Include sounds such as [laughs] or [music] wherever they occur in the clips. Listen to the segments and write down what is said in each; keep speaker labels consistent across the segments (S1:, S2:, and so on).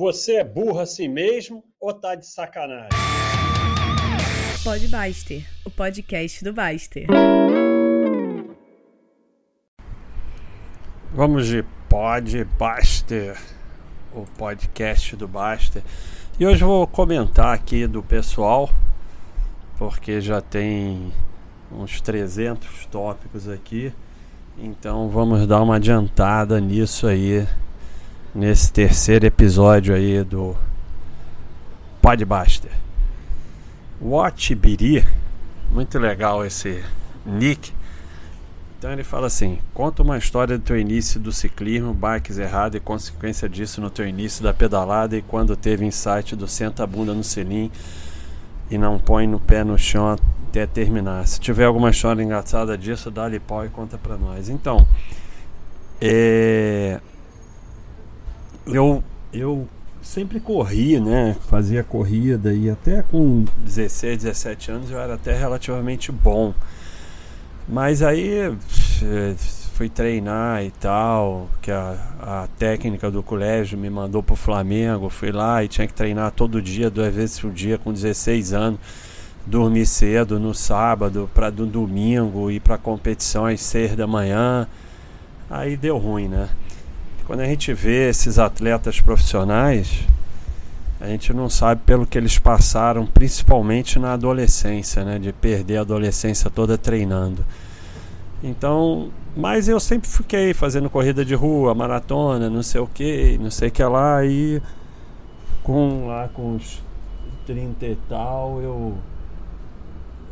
S1: Você é burro assim mesmo ou tá de sacanagem?
S2: Pode Baster, o podcast do Baster.
S1: Vamos de Pod Baster, o podcast do Baster. E hoje vou comentar aqui do pessoal, porque já tem uns 300 tópicos aqui. Então vamos dar uma adiantada nisso aí, nesse terceiro episódio aí do Podbuster. Watch Biri, muito legal esse nick. Então ele fala assim: conta uma história do teu início do ciclismo, bikes errado e consequência disso no teu início da pedalada e quando teve insight do senta a bunda no selim e não põe no pé no chão até terminar. Se tiver alguma história engraçada disso, dá-lhe pau e conta pra nós. Então, é... eu, eu sempre corri, né? Fazia corrida e até com 16, 17 anos eu era até relativamente bom. Mas aí é, fui treinar e tal, que a, a técnica do colégio me mandou pro Flamengo, fui lá e tinha que treinar todo dia, duas vezes por dia, com 16 anos dormir cedo no sábado para do domingo ir para competição às seis da manhã. Aí deu ruim, né? Quando a gente vê esses atletas profissionais, a gente não sabe pelo que eles passaram, principalmente na adolescência, né? De perder a adolescência toda treinando. Então, mas eu sempre fiquei fazendo corrida de rua, maratona, não sei o que, não sei o que lá, e com lá com uns 30 e tal, eu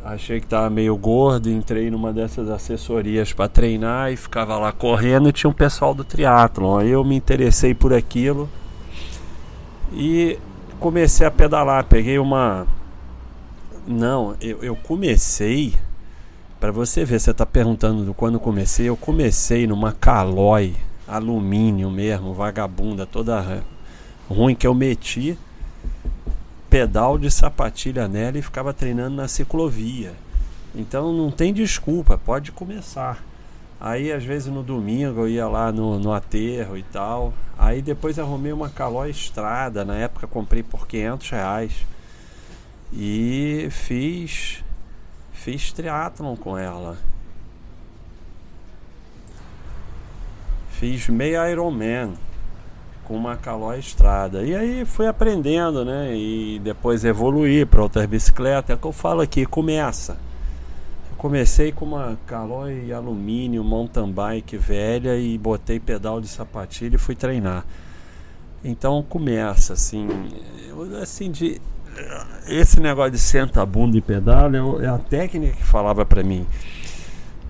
S1: achei que tava meio gordo, entrei numa dessas assessorias para treinar e ficava lá correndo e tinha um pessoal do triatlon. Aí eu me interessei por aquilo e comecei a pedalar. Peguei uma. Não, eu, eu comecei. Para você ver, você tá perguntando quando comecei. Eu comecei numa Caloi, alumínio mesmo, vagabunda, toda ruim que eu meti pedal de sapatilha nela e ficava treinando na ciclovia. Então não tem desculpa, pode começar. Aí às vezes no domingo eu ia lá no, no aterro e tal. Aí depois arrumei uma Caló Estrada, na época comprei por 500 reais. E fiz fiz triatlon com ela. Fiz meia Ironman com uma Caló Estrada. E aí fui aprendendo, né? E depois evoluir para outras bicicletas. É o que eu falo aqui, começa. Eu comecei com uma Caloi alumínio mountain bike velha e botei pedal de sapatilha e fui treinar. Então começa assim, assim de esse negócio de senta a bunda e pedala é a técnica que falava para mim.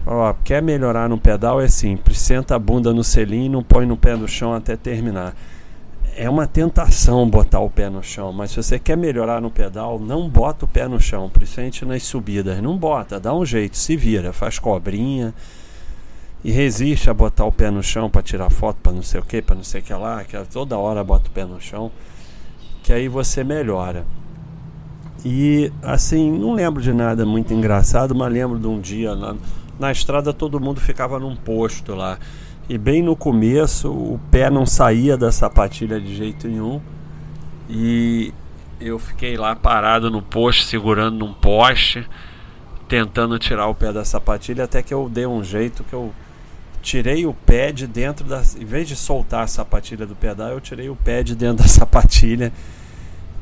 S1: Ó, quer melhorar no pedal é simples, senta a bunda no selim e não põe no pé no chão até terminar. É uma tentação botar o pé no chão, mas se você quer melhorar no pedal, não bota o pé no chão, principalmente nas subidas. Não bota, dá um jeito, se vira, faz cobrinha e resiste a botar o pé no chão para tirar foto, para não sei o que, para não sei o que lá, que toda hora bota o pé no chão, que aí você melhora. E assim, não lembro de nada muito engraçado, mas lembro de um dia lá na estrada todo mundo ficava num posto lá. E bem no começo o pé não saía da sapatilha de jeito nenhum. E eu fiquei lá parado no posto, segurando num poste, tentando tirar o pé da sapatilha, até que eu dei um jeito que eu tirei o pé de dentro da. Em vez de soltar a sapatilha do pedal, eu tirei o pé de dentro da [laughs] sapatilha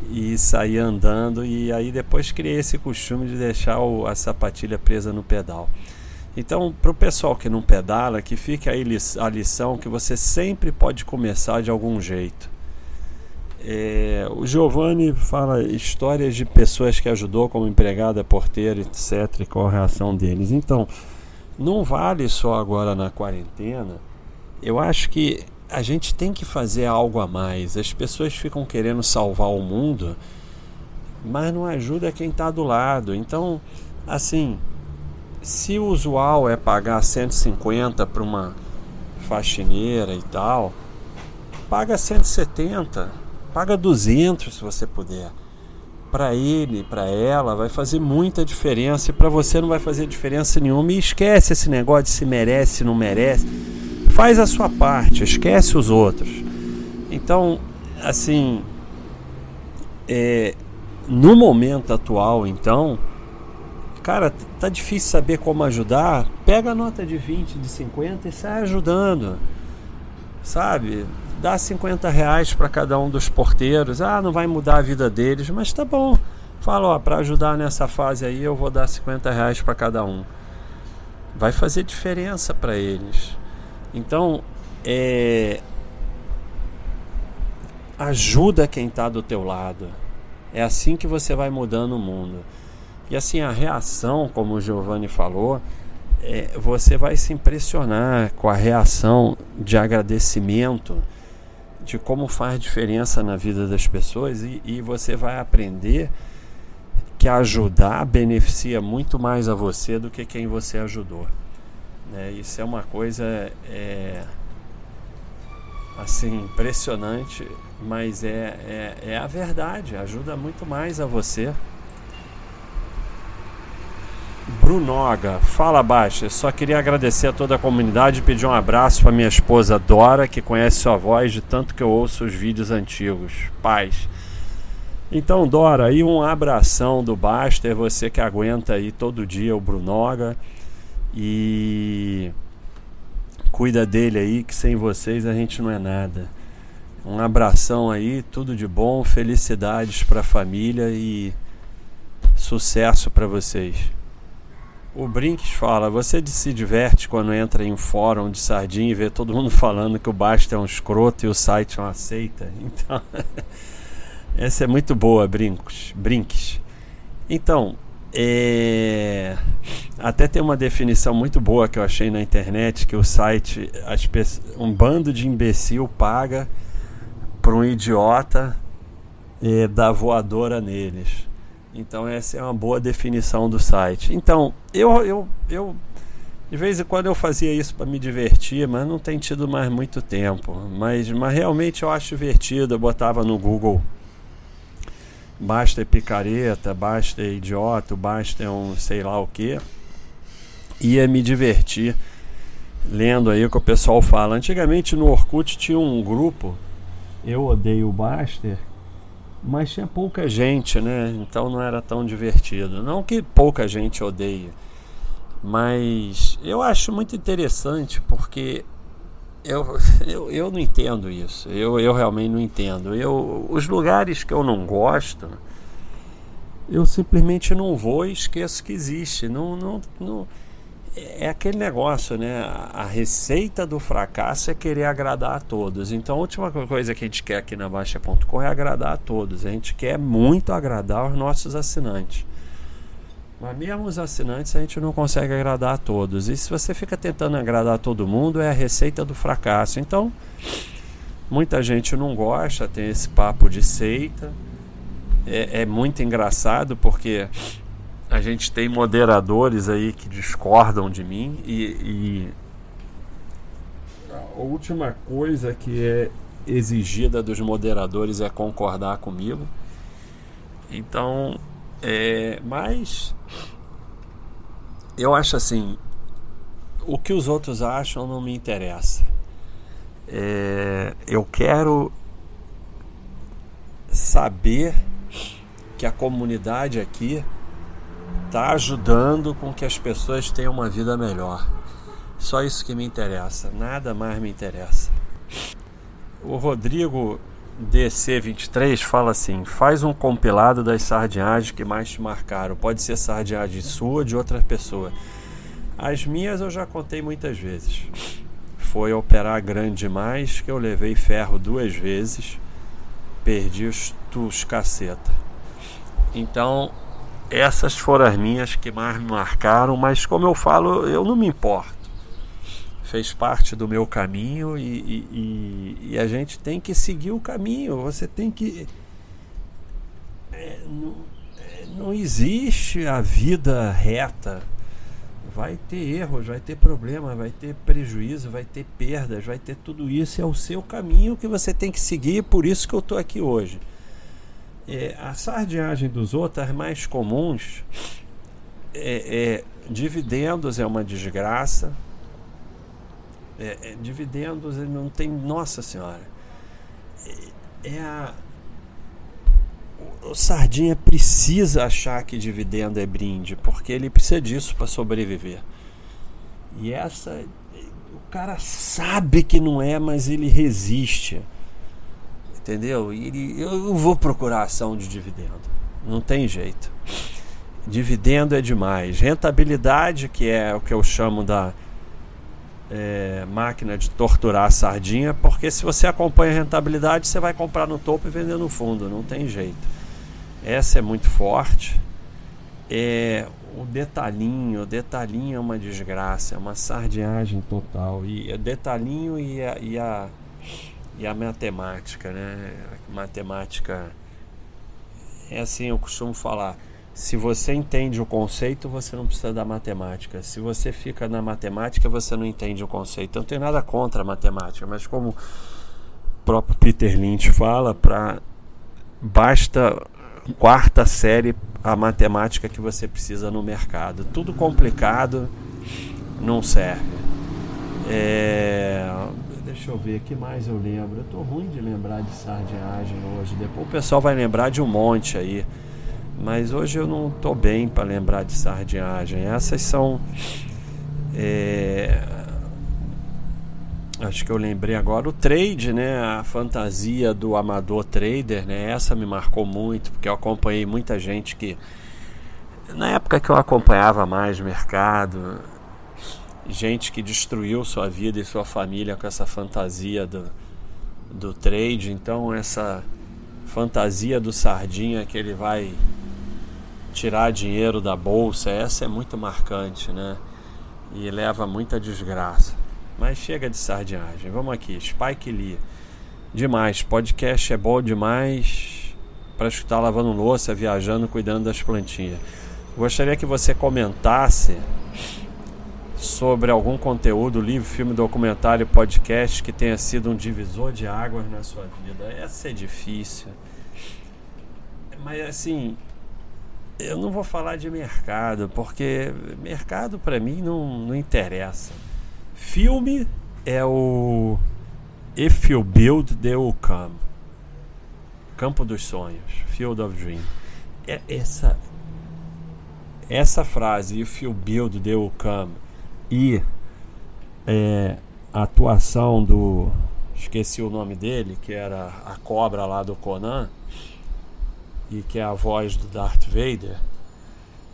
S1: e saí andando. E aí depois criei esse costume de deixar o, a sapatilha presa no pedal. Então, para o pessoal que não pedala, que fique aí a lição que você sempre pode começar de algum jeito. É, o Giovanni fala histórias de pessoas que ajudou como empregada, porteira, etc. E qual a reação deles. Então, não vale só agora na quarentena. Eu acho que a gente tem que fazer algo a mais. As pessoas ficam querendo salvar o mundo, mas não ajuda quem está do lado. Então, assim, se o usual é pagar 150 para uma faxineira e tal, paga 170, paga 200 se você puder. Para ele, para ela, vai fazer muita diferença e para você não vai fazer diferença nenhuma. E esquece esse negócio de se merece, não merece. Faz a sua parte, esquece os outros. Então, assim, é, no momento atual, então, cara, tá difícil saber como ajudar. Pega a nota de 20, de 50 e sai ajudando, sabe? Dá 50 reais para cada um dos porteiros. Ah, não vai mudar a vida deles, mas tá bom. Fala, ó, para ajudar nessa fase aí, eu vou dar 50 reais para cada um. Vai fazer diferença para eles. Então, é, ajuda quem está do teu lado. É assim que você vai mudando o mundo. E assim, a reação, como o Giovanni falou, é, você vai se impressionar com a reação de agradecimento, de como faz diferença na vida das pessoas, e, e você vai aprender que ajudar beneficia muito mais a você do que quem você ajudou. Né? Isso é uma coisa é, assim impressionante mas é, é, é a verdade, ajuda muito mais a você. Brunoga, fala baixa. Só queria agradecer a toda a comunidade e pedir um abraço para minha esposa Dora, que conhece sua voz de tanto que eu ouço os vídeos antigos. Paz. Então, Dora, aí um abração do Baster, você que aguenta aí todo dia o Brunoga e cuida dele aí, que sem vocês a gente não é nada. Um abração aí, tudo de bom, felicidades para a família e sucesso para vocês. O Brinks fala: Você se diverte quando entra em um fórum de sardinha e vê todo mundo falando que o Basta é um escroto e o site é uma seita? [laughs] Então, essa é muito boa, Brinks. Brinks. Então, é... até tem uma definição muito boa que eu achei na internet que o site, um bando de imbecil paga para um idiota e dar voadora neles. Então essa é uma boa definição do site. Então, eu, eu, eu de vez em quando eu fazia isso para me divertir, mas não tem tido mais muito tempo. Mas, mas realmente eu acho divertido. Eu botava no Google basta picareta, basta idiota, basta um sei lá o que. Ia me divertir lendo aí o que o pessoal fala. Antigamente no Orkut tinha um grupo eu odeio o Baster, mas tinha pouca gente, né? Então não era tão divertido. Não que pouca gente odeie, mas eu acho muito interessante porque eu, [laughs] eu, eu não entendo isso. Eu, eu realmente não entendo. Eu, os lugares que eu não gosto, eu simplesmente não vou e esqueço que existe. Não, não, não é aquele negócio, né? A receita do fracasso é querer agradar a todos. Então, a última coisa que a gente quer aqui na Baixa.com é agradar a todos. A gente quer muito agradar os nossos assinantes. Mas mesmo os assinantes a gente não consegue agradar a todos. E se você fica tentando agradar todo mundo, é a receita do fracasso. Então, muita gente não gosta, tem esse papo de seita. É, é muito engraçado porque a gente tem moderadores aí que discordam de mim e, e a última coisa que é exigida dos moderadores é concordar comigo. Então, é, mas eu acho assim, o que os outros acham não me interessa. É, eu quero saber que a comunidade aqui está ajudando com que as pessoas tenham uma vida melhor. Só isso que me interessa, nada mais me interessa. O Rodrigo DC23 fala assim: faz um compilado das sardinhagens que mais te marcaram. Pode ser sardinhagem sua ou de outra pessoa. As minhas eu já contei muitas vezes. Foi operar grande demais que eu levei ferro duas vezes, perdi os, os caceta. Então essas foram as minhas que mais me marcaram, mas como eu falo, eu não me importo. Fez parte do meu caminho e, e, e a gente tem que seguir o caminho. Você tem que. É, não, é, não existe a vida reta. Vai ter erros, vai ter problema, vai ter prejuízo, vai ter perdas, vai ter tudo isso. É o seu caminho que você tem que seguir. Por isso que eu estou aqui hoje. É, a sardinhagem dos outros, as mais comuns, é, é, dividendos é uma desgraça. É, é, dividendos não tem. Nossa Senhora! é a o Sardinha precisa achar que dividendo é brinde, porque ele precisa disso para sobreviver. E essa o cara sabe que não é, mas ele resiste. Entendeu? E eu vou procurar ação de dividendo. Não tem jeito. Dividendo é demais. Rentabilidade, que é o que eu chamo da é, máquina de torturar a sardinha, porque se você acompanha a rentabilidade, você vai comprar no topo e vender no fundo. Não tem jeito. Essa é muito forte. É, o detalhinho, o detalhinho é uma desgraça, é uma sardinhagem total. E o detalhinho e a, e a, e a matemática, né? A matemática é assim, eu costumo falar. Se você entende o conceito, você não precisa da matemática. Se você fica na matemática, você não entende o conceito. Eu não tenho nada contra a matemática, mas como o próprio Peter Lynch fala, para basta quarta série a matemática que você precisa no mercado. Tudo complicado não serve. É... Deixa eu ver, o que mais eu lembro? Eu tô ruim de lembrar de sardinhagem hoje. Depois o pessoal vai lembrar de um monte aí. Mas hoje eu não tô bem para lembrar de sardinhagem. Essas são. É... Acho que eu lembrei agora o trade, né? A fantasia do amador trader, né? Essa me marcou muito, porque eu acompanhei muita gente que na época que eu acompanhava mais mercado, gente que destruiu sua vida e sua família com essa fantasia do, do trade. Então essa fantasia do sardinha que ele vai tirar dinheiro da bolsa, essa é muito marcante, né? E leva muita desgraça. Mas chega de sardinhagem. Vamos aqui, Spike Lee. Demais, podcast é bom demais para escutar lavando louça, viajando, cuidando das plantinhas. Gostaria que você comentasse sobre algum conteúdo, livro, filme, documentário, podcast que tenha sido um divisor de águas na sua vida. Essa é difícil. Mas assim, eu não vou falar de mercado, porque mercado para mim não, não interessa. Filme é o If You Build, They Will Come. Campo dos Sonhos, Field of Dream. É essa essa frase If You Build, They Will Come e é, a atuação do esqueci o nome dele, que era a cobra lá do Conan e que é a voz do Darth Vader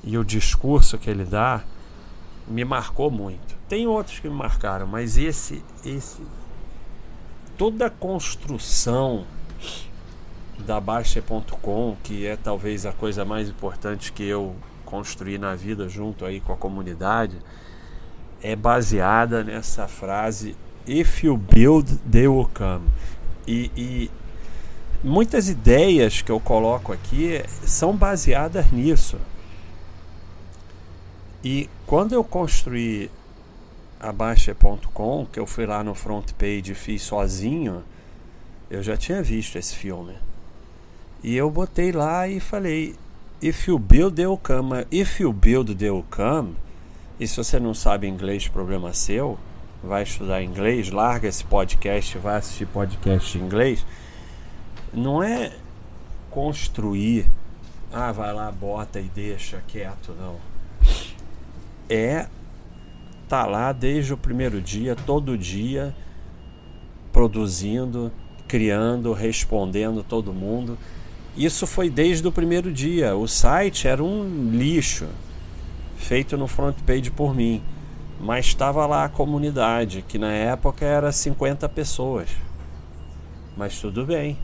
S1: e o discurso que ele dá me marcou muito. Tem outros que me marcaram, mas esse, esse, toda a construção da Baixa.com, que é talvez a coisa mais importante que eu construí na vida junto aí com a comunidade, é baseada nessa frase If you build, they will come. E, e muitas ideias que eu coloco aqui são baseadas nisso. E quando eu construí a Baixa.com, que eu fui lá no front page e fiz sozinho, eu já tinha visto esse filme. E eu botei lá e falei: If you build, they will come. If you build, they will come. E se você não sabe inglês, problema seu. Vai estudar inglês, larga esse podcast, vai assistir podcast em inglês. Não é construir, ah, vai lá, bota e deixa quieto, não é tá lá desde o primeiro dia, todo dia, produzindo, criando, respondendo todo mundo. Isso foi desde o primeiro dia. O site era um lixo, feito no front page por mim, mas estava lá a comunidade, que na época era 50 pessoas. Mas tudo bem.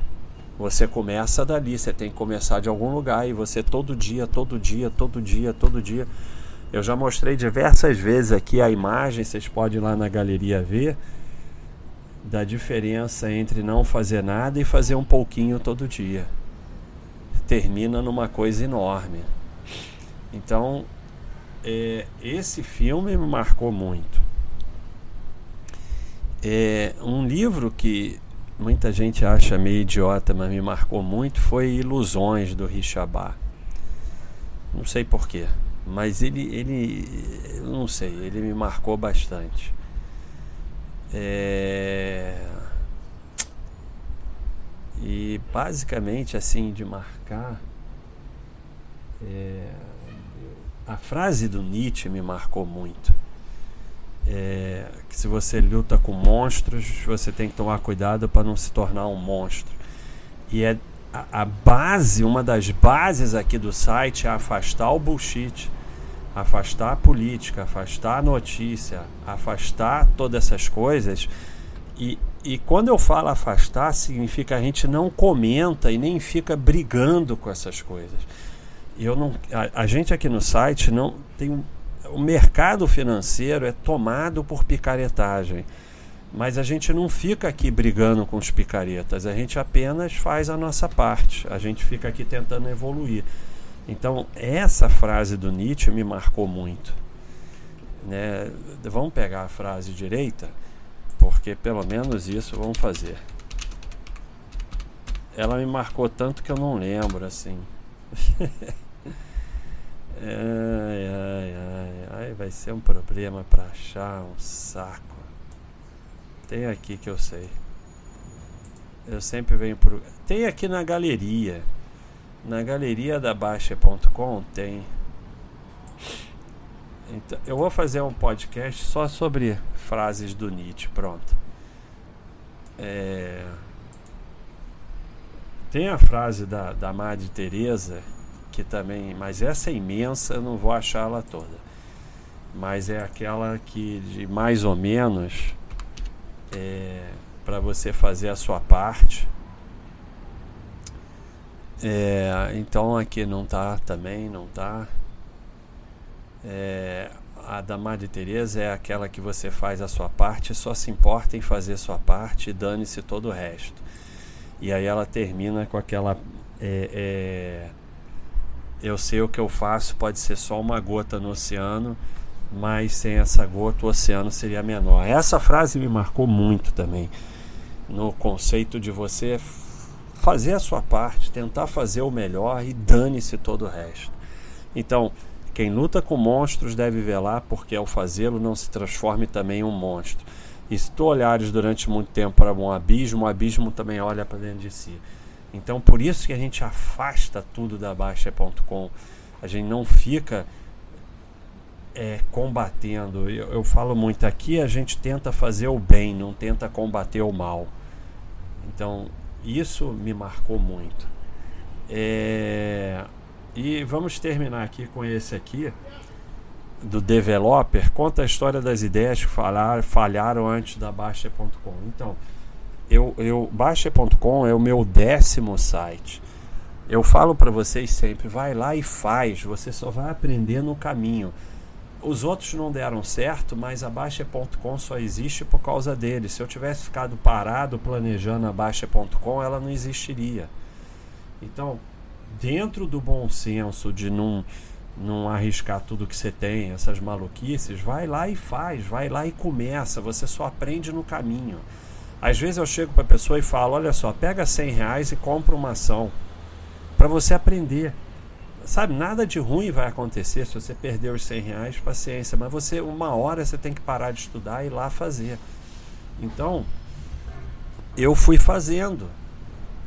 S1: Você começa dali, você tem que começar de algum lugar e você todo dia, todo dia, todo dia, todo dia eu já mostrei diversas vezes aqui a imagem, vocês podem ir lá na galeria ver, da diferença entre não fazer nada e fazer um pouquinho todo dia. Termina numa coisa enorme. Então, é, esse filme me marcou muito. É, um livro que muita gente acha meio idiota, mas me marcou muito foi Ilusões do Richabá. Não sei porquê mas ele, ele, não sei, ele me marcou bastante. É... E basicamente, assim, de marcar. É, a frase do Nietzsche me marcou muito. É, que se você luta com monstros, você tem que tomar cuidado para não se tornar um monstro. E é a, a, base, uma das bases aqui do site é afastar o bullshit, afastar a política, afastar a notícia, afastar todas essas coisas. E, e quando eu falo afastar, significa a gente não comenta e nem fica brigando com essas coisas. Eu não, a, a gente aqui no site não tem o mercado financeiro é tomado por picaretagem. Mas a gente não fica aqui brigando com os picaretas, a gente apenas faz a nossa parte, a gente fica aqui tentando evoluir. Então, essa frase do Nietzsche me marcou muito. Né? Vamos pegar a frase direita, porque pelo menos isso vamos fazer. Ela me marcou tanto que eu não lembro assim. [laughs] ai, ai, ai, ai, vai ser um problema para achar um saco. Tem aqui que eu sei. Eu sempre venho por. Tem aqui na galeria. Na galeria da Baixa.com tem. Então, eu vou fazer um podcast só sobre frases do Nietzsche. Pronto. É... Tem a frase da, da Madre Teresa também, mas essa é imensa, eu não vou achá-la toda. Mas é aquela que de mais ou menos é, para você fazer a sua parte. É, então aqui não tá também, não tá. É, a da Madre Teresa é aquela que você faz a sua parte, só se importa em fazer sua parte dane-se todo o resto. E aí ela termina com aquela é, é, eu sei o que eu faço, pode ser só uma gota no oceano, mas sem essa gota o oceano seria menor. Essa frase me marcou muito também no conceito de você fazer a sua parte, tentar fazer o melhor e dane-se todo o resto. Então, quem luta com monstros deve velar porque ao fazê-lo não se transforme também em um monstro. E se tu olhares durante muito tempo para um abismo, o abismo também olha para dentro de si. Então, por isso que a gente afasta tudo da Baixa.com. A gente não fica é, combatendo. Eu, eu falo muito aqui, a gente tenta fazer o bem, não tenta combater o mal. Então, isso me marcou muito. É, e vamos terminar aqui com esse aqui do developer. Conta a história das ideias que falaram, falharam antes da Baixa.com. Então, eu, eu Baixa.com é o meu décimo site. Eu falo para vocês sempre, vai lá e faz. Você só vai aprender no caminho. Os outros não deram certo, mas a Baixa.com só existe por causa deles. Se eu tivesse ficado parado planejando a Baixa.com, ela não existiria. Então, dentro do bom senso de não, não arriscar tudo que você tem, essas maluquices, vai lá e faz, vai lá e começa. Você só aprende no caminho. Às vezes eu chego para a pessoa e falo: olha só, pega 100 reais e compra uma ação para você aprender sabe, nada de ruim vai acontecer se você perder os 100 reais, paciência, mas você, uma hora você tem que parar de estudar e ir lá fazer. Então, eu fui fazendo.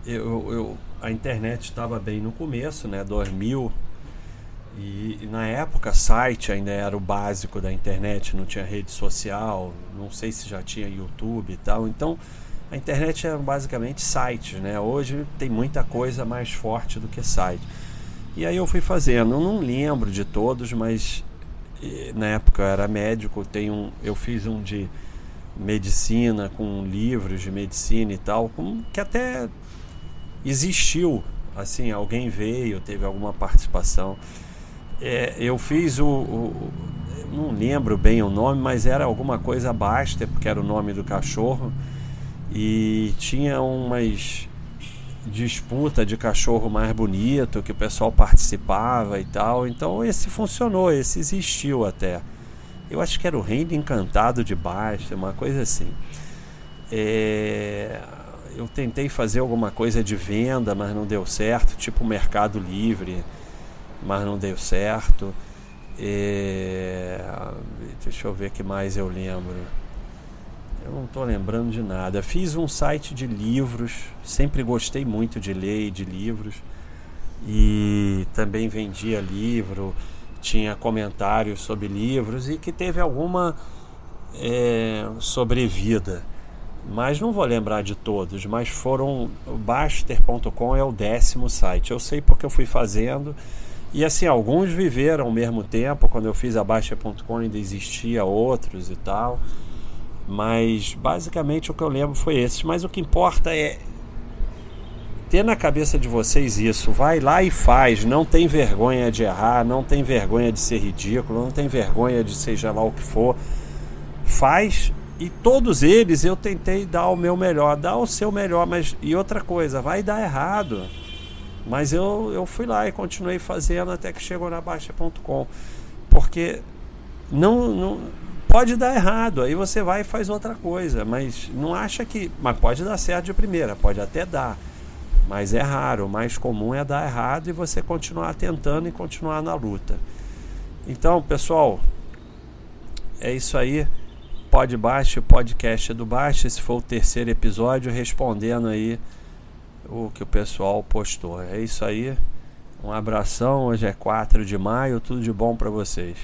S1: Eu, eu, a internet estava bem no começo, né, 2000, e, e, na época site ainda era o básico da internet, não tinha rede social, não sei se já tinha YouTube e tal. Então, a internet era basicamente sites, né? Hoje tem muita coisa mais forte do que site. E aí eu fui fazendo, não lembro de todos, mas na época eu era médico, tem um, eu fiz um de medicina com livros de medicina e tal, com, que até existiu, assim, alguém veio, teve alguma participação. É, eu fiz o, o, não lembro bem o nome, mas era alguma coisa Basta, porque era o nome do cachorro, e tinha umas disputa de cachorro mais bonito, que o pessoal participava e tal. Então esse funcionou, esse existiu até. Eu acho que era o Reino Encantado de Basta, uma coisa assim. É... Eu tentei fazer alguma coisa de venda, mas não deu certo, tipo Mercado Livre, mas não deu certo. É... Deixa eu ver que mais eu lembro. Eu não estou lembrando de nada. Fiz um site de livros, sempre gostei muito de ler e de livros. E também vendia livro, tinha comentários sobre livros e que teve alguma é, sobrevida. Mas não vou lembrar de todos, mas foram. Baster.com é o décimo site. Eu sei porque eu fui fazendo. E assim, alguns viveram ao mesmo tempo. Quando eu fiz a Baixa.com ainda existia outros e tal. Mas basicamente o que eu lembro foi esse. Mas o que importa é ter na cabeça de vocês isso. Vai lá e faz. Não tem vergonha de errar, não tem vergonha de ser ridículo, não tem vergonha de seja lá o que for. Faz e todos eles eu tentei dar o meu melhor, dar o seu melhor, mas e outra coisa, vai dar errado. Mas eu, eu fui lá e continuei fazendo até que chegou na Baixa.com. Porque não, não pode dar errado, aí você vai e faz outra coisa, mas não acha que. Mas pode dar certo de primeira, pode até dar. Mas é raro, o mais comum é dar errado e você continuar tentando e continuar na luta. Então, pessoal, é isso aí. Pode baixo, podcast do baixo. Esse foi o terceiro episódio respondendo aí o que o pessoal postou. É isso aí. Um abração. Hoje é 4 de maio. Tudo de bom para vocês.